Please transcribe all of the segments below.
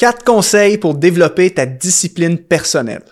Quatre conseils pour développer ta discipline personnelle.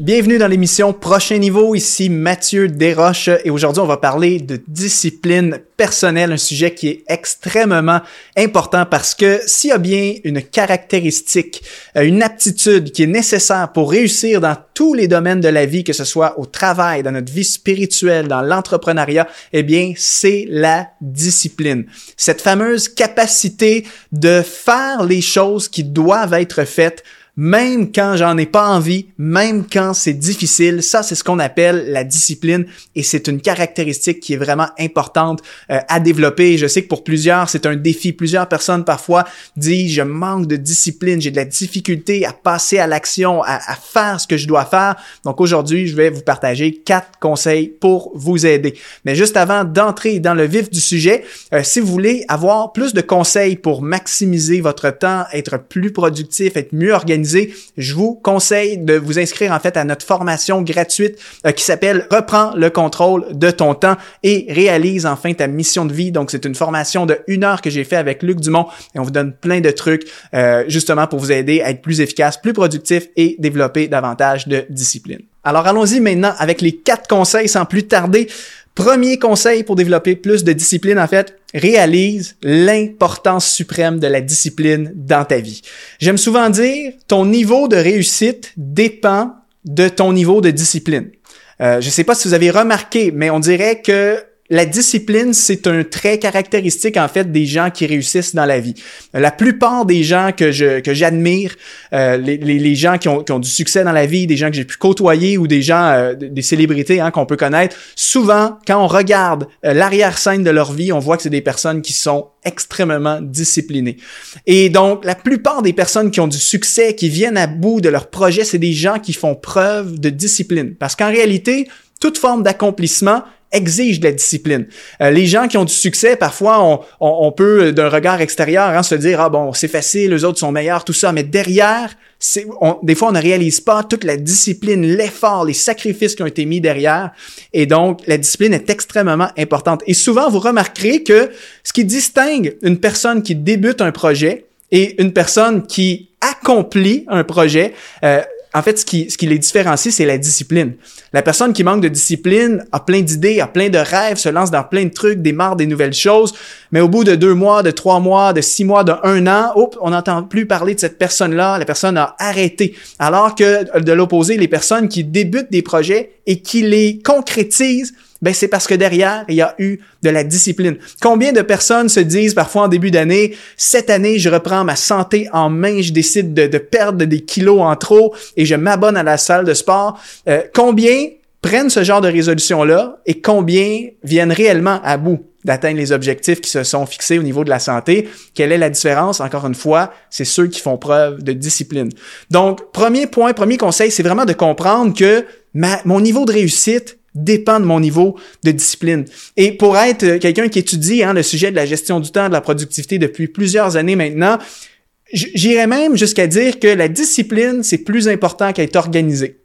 Bienvenue dans l'émission Prochain Niveau. Ici Mathieu Desroches et aujourd'hui on va parler de discipline personnelle, un sujet qui est extrêmement important parce que s'il y a bien une caractéristique, euh, une aptitude qui est nécessaire pour réussir dans tous les domaines de la vie, que ce soit au travail, dans notre vie spirituelle, dans l'entrepreneuriat, eh bien c'est la discipline. Cette fameuse capacité de faire les choses qui doivent être faites même quand j'en ai pas envie, même quand c'est difficile. Ça, c'est ce qu'on appelle la discipline et c'est une caractéristique qui est vraiment importante euh, à développer. Je sais que pour plusieurs, c'est un défi. Plusieurs personnes parfois disent, je manque de discipline, j'ai de la difficulté à passer à l'action, à, faire ce que je dois faire. Donc aujourd'hui, je vais vous partager quatre conseils pour vous aider. Mais juste avant d'entrer dans le vif du sujet, euh, si vous voulez avoir plus de conseils pour maximiser votre temps, être plus productif, être mieux organisé, je vous conseille de vous inscrire en fait à notre formation gratuite euh, qui s'appelle Reprends le contrôle de ton temps et réalise enfin ta mission de vie. Donc c'est une formation de une heure que j'ai fait avec Luc Dumont et on vous donne plein de trucs euh, justement pour vous aider à être plus efficace, plus productif et développer davantage de discipline. Alors allons-y maintenant avec les quatre conseils sans plus tarder. Premier conseil pour développer plus de discipline, en fait, réalise l'importance suprême de la discipline dans ta vie. J'aime souvent dire, ton niveau de réussite dépend de ton niveau de discipline. Euh, je ne sais pas si vous avez remarqué, mais on dirait que la discipline, c'est un trait caractéristique en fait des gens qui réussissent dans la vie. La plupart des gens que je que j'admire, euh, les, les, gens qui ont, qui ont, du succès dans la vie, des gens que j'ai pu côtoyer ou des gens, euh, des célébrités hein, qu'on peut connaître, souvent quand on regarde euh, l'arrière-scène de leur vie, on voit que c'est des personnes qui sont extrêmement disciplinées. Et donc la plupart des personnes qui ont du succès, qui viennent à bout de leur projet, c'est des gens qui font preuve de discipline. Parce qu'en réalité, toute forme d'accomplissement exige de la discipline. Euh, les gens qui ont du succès, parfois, on, on, peut, euh, d'un regard extérieur, hein, se dire, ah bon, c'est facile, les autres sont meilleurs, tout ça, mais derrière, c'est, des fois, on ne réalise pas toute la discipline, l'effort, les sacrifices qui ont été mis derrière. Et donc, la discipline est extrêmement importante. Et souvent, vous remarquerez que ce qui distingue une personne qui débute un projet et une personne qui accomplit un projet, euh, en fait, ce qui, ce qui les différencie, c'est la discipline. La personne qui manque de discipline a plein d'idées, a plein de rêves, se lance dans plein de trucs, démarre des nouvelles choses, mais au bout de deux mois, de trois mois, de six mois, de un an, on n'entend plus parler de cette personne-là, la personne a arrêté. Alors que de l'opposé, les personnes qui débutent des projets et qui les concrétisent, ben c'est parce que derrière, il y a eu de la discipline. Combien de personnes se disent parfois en début d'année, cette année, je reprends ma santé en main, je décide de, perdre des kilos en trop et je m'abonne à la salle de sport. Euh, combien prennent ce genre de résolution-là et combien viennent réellement à bout d'atteindre les objectifs qui se sont fixés au niveau de la santé? Quelle est la différence? Encore une fois, c'est ceux qui font preuve de discipline. Donc, premier point, premier conseil, c'est vraiment de comprendre que ma, mon niveau de réussite dépend de mon niveau de discipline. Et pour être euh, quelqu'un qui étudie hein, le sujet de la gestion du temps, de la productivité depuis plusieurs années maintenant, j'irais même jusqu'à dire que la discipline, c'est plus important qu'être organisé.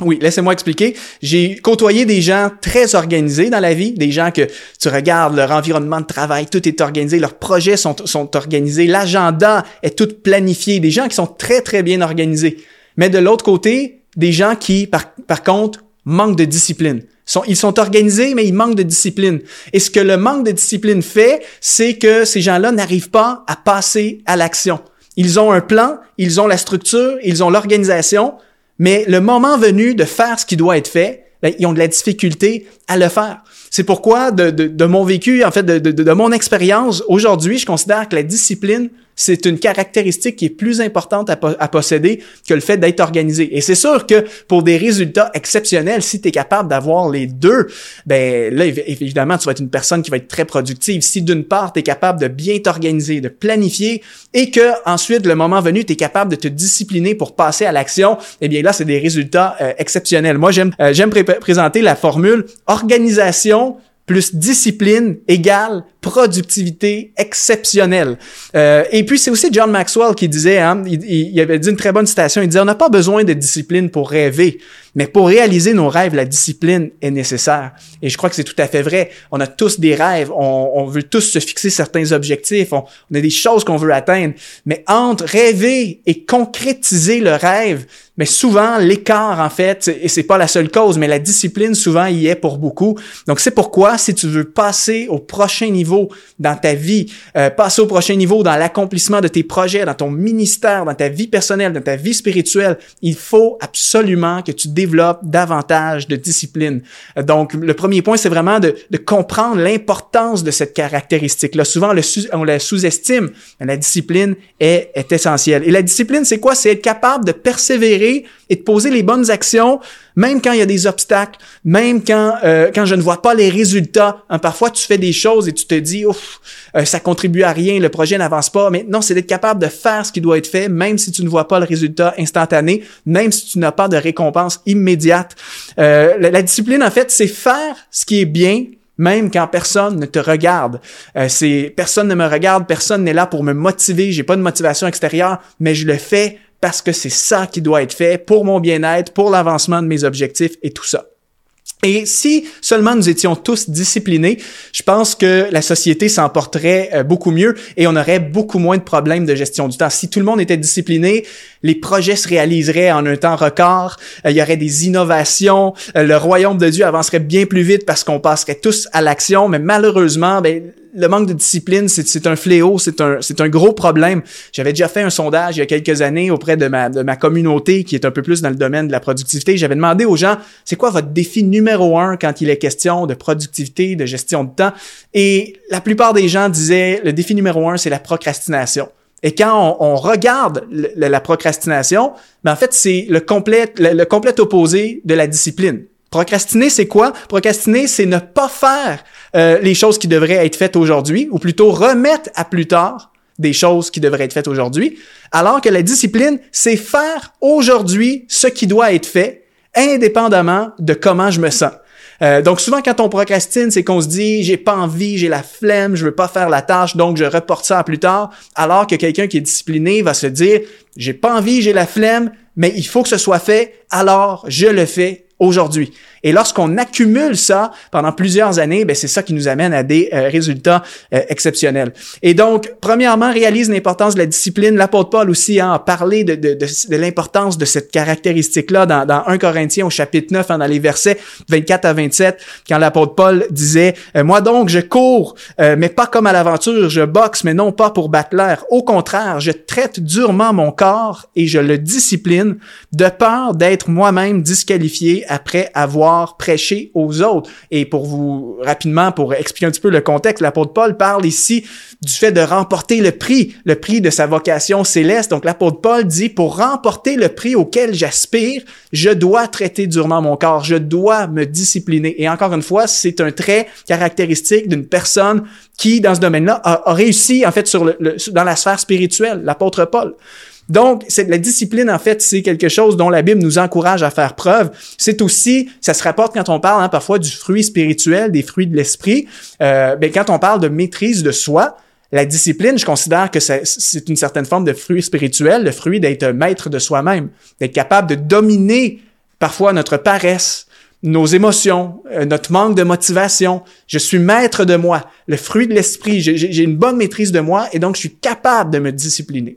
Oui, laissez-moi expliquer. J'ai côtoyé des gens très organisés dans la vie, des gens que tu regardes leur environnement de travail, tout est organisé, leurs projets sont, organisés, l'agenda est tout planifié, des gens qui sont très, très bien organisés. Mais de l'autre côté, des gens qui, par contre, manque de discipline. Ils sont organisés, mais ils manquent de discipline. Et ce que le manque de discipline fait, c'est que ces gens-là n'arrivent pas à passer à l'action. Ils ont un plan, ils ont la structure, ils ont l'organisation, mais le moment venu de faire ce qui doit être fait, ben, ils ont de la difficulté à le faire. C'est pourquoi, de, mon vécu, en fait, de mon expérience, aujourd'hui, je considère que la discipline, c'est une caractéristique qui est plus importante à, posséder que le fait d'être organisé. Et c'est sûr que pour des résultats exceptionnels, si tu es capable d'avoir les deux, ben là, évidemment, tu vas être une personne qui va être très productive. Si d'une part, tu es capable de bien t'organiser, de planifier, et que ensuite, le moment venu, tu es capable de te discipliner pour passer à l'action, eh bien là, c'est des résultats euh, exceptionnels. Moi, j'aime euh, j'aime présenter la formule organisation plus discipline égale productivité exceptionnelle. Euh, et puis c'est aussi John Maxwell qui disait, hein, il, il, avait dit une très bonne citation, il disait on n'a pas besoin de discipline pour rêver, mais pour réaliser nos rêves, la discipline est nécessaire. Et je crois que c'est tout à fait vrai. On a tous des rêves, on, on veut tous se fixer certains objectifs, on, on a des choses qu'on veut atteindre, mais entre rêver et concrétiser le rêve, mais souvent l'écart en fait, et c'est pas la seule cause, mais la discipline souvent y est pour beaucoup. Donc c'est pourquoi si tu veux passer au prochain niveau dans ta vie, euh, passer au prochain niveau dans l'accomplissement de tes projets, dans ton ministère, dans ta vie personnelle, dans ta vie spirituelle, il faut absolument que tu développes davantage de discipline. Euh, donc le premier point c'est vraiment de, comprendre l'importance de cette caractéristique-là. Souvent on la sous-estime, mais la discipline est essentielle. Et la discipline c'est quoi? C'est être capable de persévérer et de poser les bonnes actions, même quand il y a des obstacles, même quand euh, quand je ne vois pas les résultats. Hein, parfois, tu fais des choses et tu te dis, ouf, euh, ça contribue à rien, le projet n'avance pas. Mais non, c'est d'être capable de faire ce qui doit être fait, même si tu ne vois pas le résultat instantané, même si tu n'as pas de récompense immédiate. Euh, la, discipline, en fait, c'est faire ce qui est bien même quand personne ne te regarde. Euh, c'est personne ne me regarde, personne n'est là pour me motiver, j'ai pas de motivation extérieure, mais je le fais parce que c'est ça qui doit être fait pour mon bien-être, pour l'avancement de mes objectifs et tout ça. Et si seulement nous étions tous disciplinés, je pense que la société s'en porterait euh, beaucoup mieux et on aurait beaucoup moins de problèmes de gestion du temps. Si tout le monde était discipliné, les projets se réaliseraient en un temps record, euh, il y aurait des innovations, euh, le royaume de Dieu avancerait bien plus vite parce qu'on passerait tous à l'action, mais malheureusement, ben, le manque de discipline, c'est un fléau, c'est un, gros problème. J'avais déjà fait un sondage il y a quelques années auprès de ma, de communauté qui est un peu plus dans le domaine de la productivité. J'avais demandé aux gens, c'est quoi votre défi numéro un quand il est question de productivité, de gestion de temps? Et la plupart des gens disaient, le défi numéro un, c'est la procrastination. Et quand on, regarde la procrastination, ben en fait, c'est le complet, le complet opposé de la discipline. Procrastiner, c'est quoi? Procrastiner, c'est ne pas faire euh, les choses qui devraient être faites aujourd'hui, ou plutôt remettre à plus tard des choses qui devraient être faites aujourd'hui, alors que la discipline, c'est faire aujourd'hui ce qui doit être fait, indépendamment de comment je me sens. Euh, donc souvent quand on procrastine, c'est qu'on se dit j'ai pas envie, j'ai la flemme, je veux pas faire la tâche, donc je reporte ça à plus tard. Alors que quelqu'un qui est discipliné va se dire j'ai pas envie, j'ai la flemme, mais il faut que ce soit fait, alors je le fais aujourd'hui. Et lorsqu'on accumule ça pendant plusieurs années, ben c'est ça qui nous amène à des euh, résultats euh, exceptionnels. Et donc, premièrement, réalise l'importance de la discipline. L'apôtre Paul aussi hein, a parlé de, de, de, l'importance de cette caractéristique-là dans, dans 1 Corinthiens au chapitre 9, hein, dans les versets 24 à 27, quand l'apôtre Paul disait euh, Moi donc, je cours, mais pas comme à l'aventure, je boxe, mais non pas pour battre l'air. Au contraire, je traite durement mon corps et je le discipline de peur d'être moi-même disqualifié après avoir prêché aux autres. Et pour vous, rapidement, pour expliquer un petit peu le contexte, l'apôtre Paul parle ici du fait de remporter le prix, le prix de sa vocation céleste. Donc l'apôtre Paul dit, pour remporter le prix auquel j'aspire, je dois traiter durement mon corps, je dois me discipliner. Et encore une fois, c'est un trait caractéristique d'une personne qui, dans ce domaine-là, a, réussi, en fait, dans la sphère spirituelle, l'apôtre Paul. Donc, c'est la discipline, en fait, c'est quelque chose dont la Bible nous encourage à faire preuve. C'est aussi, ça se rapporte quand on parle hein, parfois du fruit spirituel, des fruits de l'esprit. Euh, ben, quand on parle de maîtrise de soi, la discipline, je considère que c'est une certaine forme de fruit spirituel, le fruit d'être maître de soi-même, d'être capable de dominer parfois notre paresse, nos émotions, euh, notre manque de motivation. Je suis maître de moi, le fruit de l'esprit. J'ai une bonne maîtrise de moi et donc je suis capable de me discipliner.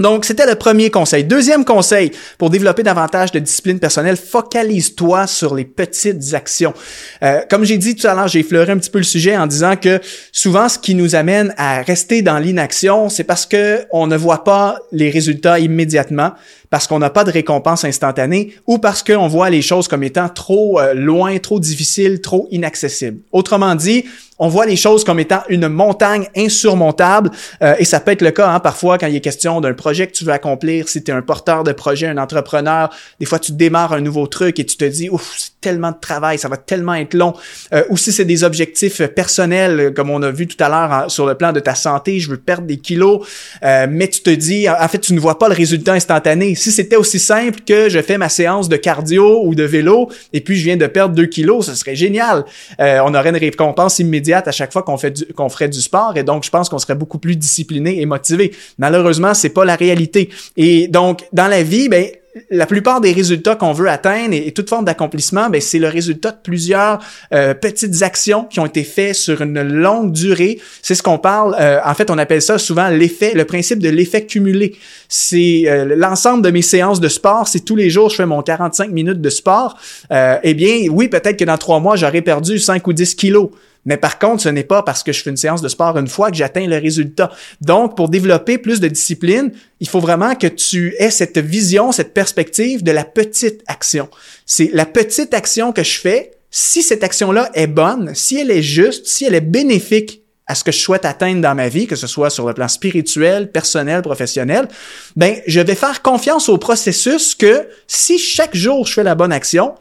Donc, c'était le premier conseil. Deuxième conseil, pour développer davantage de discipline personnelle, focalise-toi sur les petites actions. Euh, comme j'ai dit tout à l'heure, j'ai effleuré un petit peu le sujet en disant que souvent, ce qui nous amène à rester dans l'inaction, c'est parce que on ne voit pas les résultats immédiatement parce qu'on n'a pas de récompense instantanée ou parce qu'on voit les choses comme étant trop euh, loin, trop difficiles, trop inaccessibles. Autrement dit, on voit les choses comme étant une montagne insurmontable euh, et ça peut être le cas hein, parfois quand il est question d'un projet que tu veux accomplir, si tu es un porteur de projet, un entrepreneur, des fois tu démarres un nouveau truc et tu te dis ouf, c'est tellement de travail, ça va tellement être long. Euh, ou si c'est des objectifs personnels comme on a vu tout à l'heure hein, sur le plan de ta santé, je veux perdre des kilos, mais tu te dis en fait tu ne vois pas le résultat instantané si c'était aussi simple que je fais ma séance de cardio ou de vélo et puis je viens de perdre 2 kilos, ce serait génial. Euh, on aurait une récompense immédiate à chaque fois qu'on fait qu'on ferait du sport et donc je pense qu'on serait beaucoup plus discipliné et motivé. Malheureusement, c'est pas la réalité. Et donc dans la vie, ben la plupart des résultats qu'on veut atteindre et, toute forme d'accomplissement, ben, c'est le résultat de plusieurs euh, petites actions qui ont été faites sur une longue durée. C'est ce qu'on parle, euh, en fait, on appelle ça souvent l'effet, le principe de l'effet cumulé. C'est euh, l'ensemble de mes séances de sport, c'est tous les jours je fais mon 45 minutes de sport. eh bien, oui, peut-être que dans trois mois, j'aurais perdu 5 ou 10 kilos. Mais par contre, ce n'est pas parce que je fais une séance de sport une fois que j'atteins le résultat. Donc, pour développer plus de discipline, il faut vraiment que tu aies cette vision, cette perspective de la petite action. C'est la petite action que je fais. Si cette action-là est bonne, si elle est juste, si elle est bénéfique à ce que je souhaite atteindre dans ma vie, que ce soit sur le plan spirituel, personnel, professionnel, ben, je vais faire confiance au processus que si chaque jour je fais la bonne action,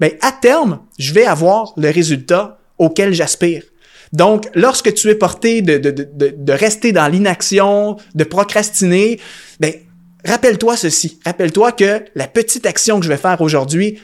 ben, à terme, je vais avoir le résultat auquel j'aspire. Donc, lorsque tu es porté de, de, de, de rester dans l'inaction, de procrastiner, ben, rappelle-toi ceci. Rappelle-toi que la petite action que je vais faire aujourd'hui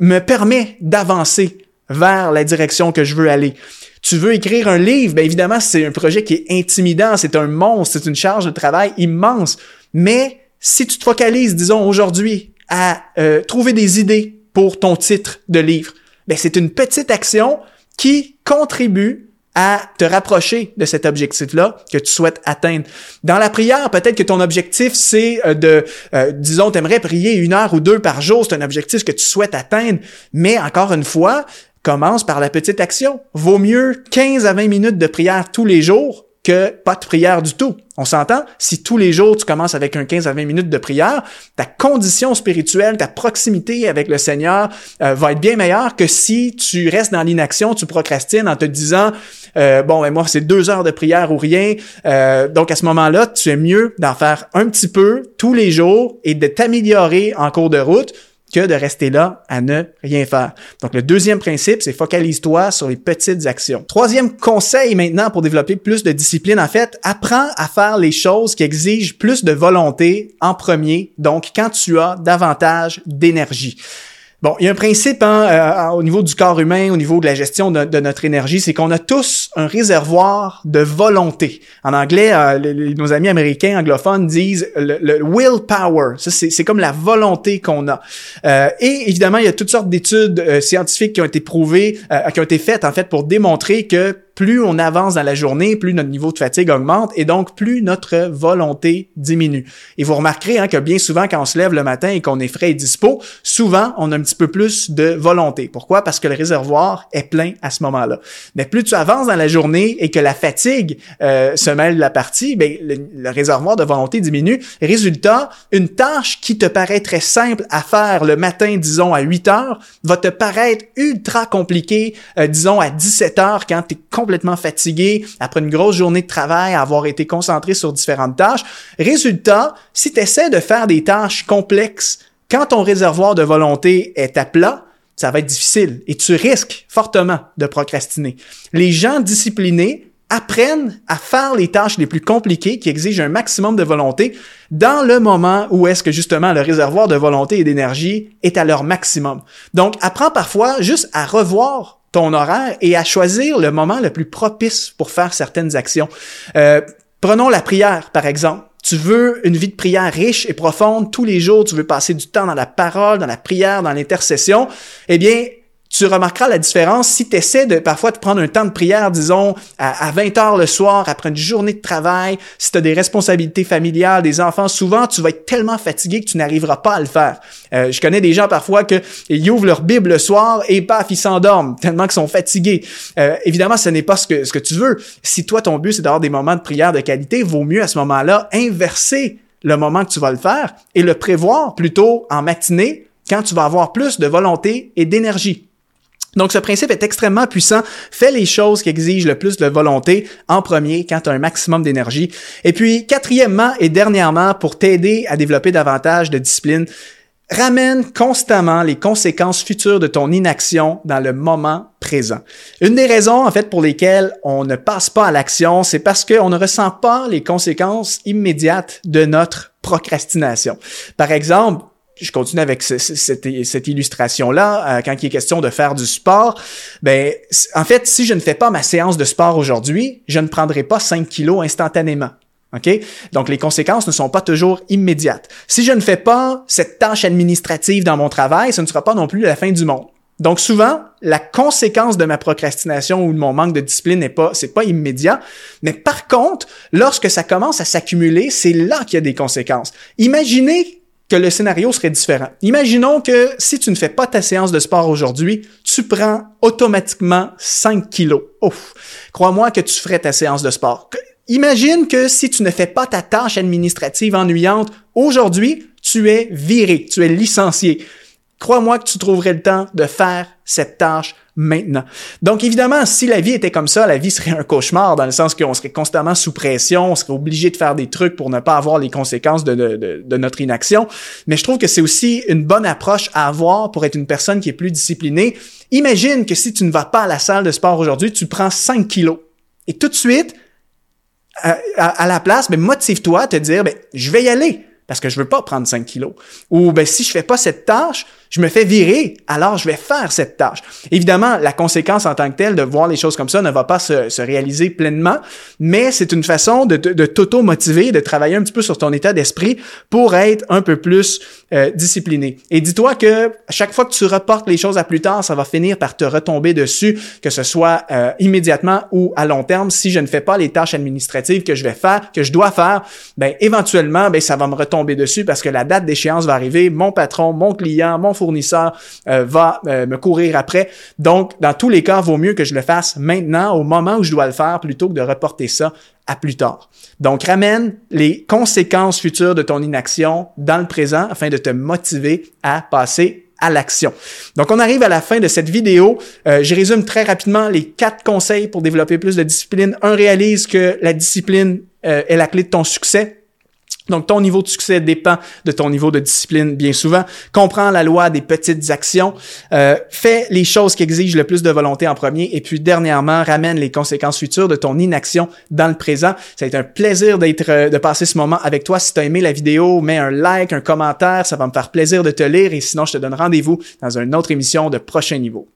me permet d'avancer vers la direction que je veux aller. Tu veux écrire un livre, bien évidemment, c'est un projet qui est intimidant, c'est un monstre, c'est une charge de travail immense. Mais si tu te focalises, disons, aujourd'hui à euh, trouver des idées pour ton titre de livre, ben c'est une petite action qui contribue à te rapprocher de cet objectif-là que tu souhaites atteindre. Dans la prière, peut-être que ton objectif, c'est euh, de, euh, disons, tu aimerais prier une heure ou deux par jour, c'est un objectif que tu souhaites atteindre, mais encore une fois, commence par la petite action. Vaut mieux 15 à 20 minutes de prière tous les jours que pas de prière du tout. On s'entend? Si tous les jours tu commences avec un 15 à 20 minutes de prière, ta condition spirituelle, ta proximité avec le Seigneur euh, va être bien meilleure que si tu restes dans l'inaction, tu procrastines en te disant euh, bon, ben moi c'est deux heures de prière ou rien. Euh, donc à ce moment-là, tu es mieux d'en faire un petit peu tous les jours et de t'améliorer en cours de route que de rester là à ne rien faire. Donc, le deuxième principe, c'est focalise-toi sur les petites actions. Troisième conseil maintenant pour développer plus de discipline, en fait, apprends à faire les choses qui exigent plus de volonté en premier, donc quand tu as davantage d'énergie. Bon, il y a un principe hein, euh, au niveau du corps humain, au niveau de la gestion de, notre énergie, c'est qu'on a tous un réservoir de volonté. En anglais, euh, nos amis américains anglophones disent le, willpower. Ça, c'est comme la volonté qu'on a. Euh, et évidemment, il y a toutes sortes d'études scientifiques qui ont été prouvées, qui ont été faites en fait pour démontrer que plus on avance dans la journée, plus notre niveau de fatigue augmente et donc plus notre volonté diminue. Et vous remarquerez hein, que bien souvent, quand on se lève le matin et qu'on est frais et dispo, souvent, on a un petit peu plus de volonté. Pourquoi? Parce que le réservoir est plein à ce moment-là. Mais plus tu avances dans la journée et que la fatigue euh, se mêle de la partie, bien, le, réservoir de volonté diminue. Résultat, une tâche qui te paraît très simple à faire le matin, disons, à 8 heures, va te paraître ultra compliquée, euh, disons, à 17 heures quand tu es complètement fatigué après une grosse journée de travail, avoir été concentré sur différentes tâches. Résultat, si tu essaies de faire des tâches complexes quand ton réservoir de volonté est à plat, ça va être difficile et tu risques fortement de procrastiner. Les gens disciplinés apprennent à faire les tâches les plus compliquées qui exigent un maximum de volonté dans le moment où est-ce que justement le réservoir de volonté et d'énergie est à leur maximum. Donc, apprends parfois juste à revoir ton horaire et à choisir le moment le plus propice pour faire certaines actions. Euh, prenons la prière, par exemple. Tu veux une vie de prière riche et profonde tous les jours, tu veux passer du temps dans la parole, dans la prière, dans l'intercession, eh bien, tu remarqueras la différence si tu essaies de parfois de prendre un temps de prière, disons, à, 20 heures le soir, après une journée de travail, si tu as des responsabilités familiales, des enfants, souvent tu vas être tellement fatigué que tu n'arriveras pas à le faire. Euh, je connais des gens parfois que ils ouvrent leur Bible le soir et paf, ils s'endorment tellement qu'ils sont fatigués. Euh, évidemment, ce n'est pas ce que, ce que tu veux. Si toi, ton but, c'est d'avoir des moments de prière de qualité, vaut mieux à ce moment-là inverser le moment que tu vas le faire et le prévoir plutôt en matinée quand tu vas avoir plus de volonté et d'énergie. Donc, ce principe est extrêmement puissant. Fais les choses qui exigent le plus de volonté en premier quand tu as un maximum d'énergie. Et puis, quatrièmement et dernièrement, pour t'aider à développer davantage de discipline, ramène constamment les conséquences futures de ton inaction dans le moment présent. Une des raisons, en fait, pour lesquelles on ne passe pas à l'action, c'est parce qu'on ne ressent pas les conséquences immédiates de notre procrastination. Par exemple, je continue avec cette, illustration-là, euh, quand il est question de faire du sport, ben, en fait, si je ne fais pas ma séance de sport aujourd'hui, je ne prendrai pas 5 kilos instantanément. OK? Donc, les conséquences ne sont pas toujours immédiates. Si je ne fais pas cette tâche administrative dans mon travail, ce ne sera pas non plus la fin du monde. Donc, souvent, la conséquence de ma procrastination ou de mon manque de discipline n'est pas, c'est pas immédiat. Mais par contre, lorsque ça commence à s'accumuler, c'est là qu'il y a des conséquences. Imaginez le scénario serait différent. Imaginons que si tu ne fais pas ta séance de sport aujourd'hui, tu prends automatiquement 5 kilos. Ouf! Crois-moi que tu ferais ta séance de sport. Imagine que si tu ne fais pas ta tâche administrative ennuyante aujourd'hui, tu es viré, tu es licencié crois-moi que tu trouverais le temps de faire cette tâche maintenant. Donc évidemment, si la vie était comme ça, la vie serait un cauchemar dans le sens qu'on serait constamment sous pression, on serait obligé de faire des trucs pour ne pas avoir les conséquences de, de, notre inaction. Mais je trouve que c'est aussi une bonne approche à avoir pour être une personne qui est plus disciplinée. Imagine que si tu ne vas pas à la salle de sport aujourd'hui, tu prends 5 kilos. Et tout de suite, à, la place, ben, motive-toi à te dire, ben, je vais y aller parce que je veux pas prendre 5 kilos. Ou ben, si je fais pas cette tâche, je me fais virer, alors je vais faire cette tâche. Évidemment, la conséquence en tant que telle de voir les choses comme ça ne va pas se, se réaliser pleinement, mais c'est une façon de, de, t'auto-motiver, de travailler un petit peu sur ton état d'esprit pour être un peu plus euh, discipliné. Et dis-toi que chaque fois que tu reportes les choses à plus tard, ça va finir par te retomber dessus, que ce soit euh, immédiatement ou à long terme. Si je ne fais pas les tâches administratives que je vais faire, que je dois faire, ben éventuellement, ben ça va me retomber dessus parce que la date d'échéance va arriver, mon patron, mon client, mon fournisseur euh, va euh, me courir après. Donc, dans tous les cas, vaut mieux que je le fasse maintenant, au moment où je dois le faire, plutôt que de reporter ça à plus tard. Donc, ramène les conséquences futures de ton inaction dans le présent afin de te motiver à passer à l'action. Donc, on arrive à la fin de cette vidéo. Euh, je résume très rapidement les quatre conseils pour développer plus de discipline. Un, réalise que la discipline est la clé de ton succès. Donc, ton niveau de succès dépend de ton niveau de discipline, bien souvent. Comprends la loi des petites actions. Euh, fais les choses qui exigent le plus de volonté en premier. Et puis, dernièrement, ramène les conséquences futures de ton inaction dans le présent. Ça a été un plaisir d'être, euh, de passer ce moment avec toi. Si tu as aimé la vidéo, mets un like, un commentaire. Ça va me faire plaisir de te lire. Et sinon, je te donne rendez-vous dans une autre émission de Prochain Niveau.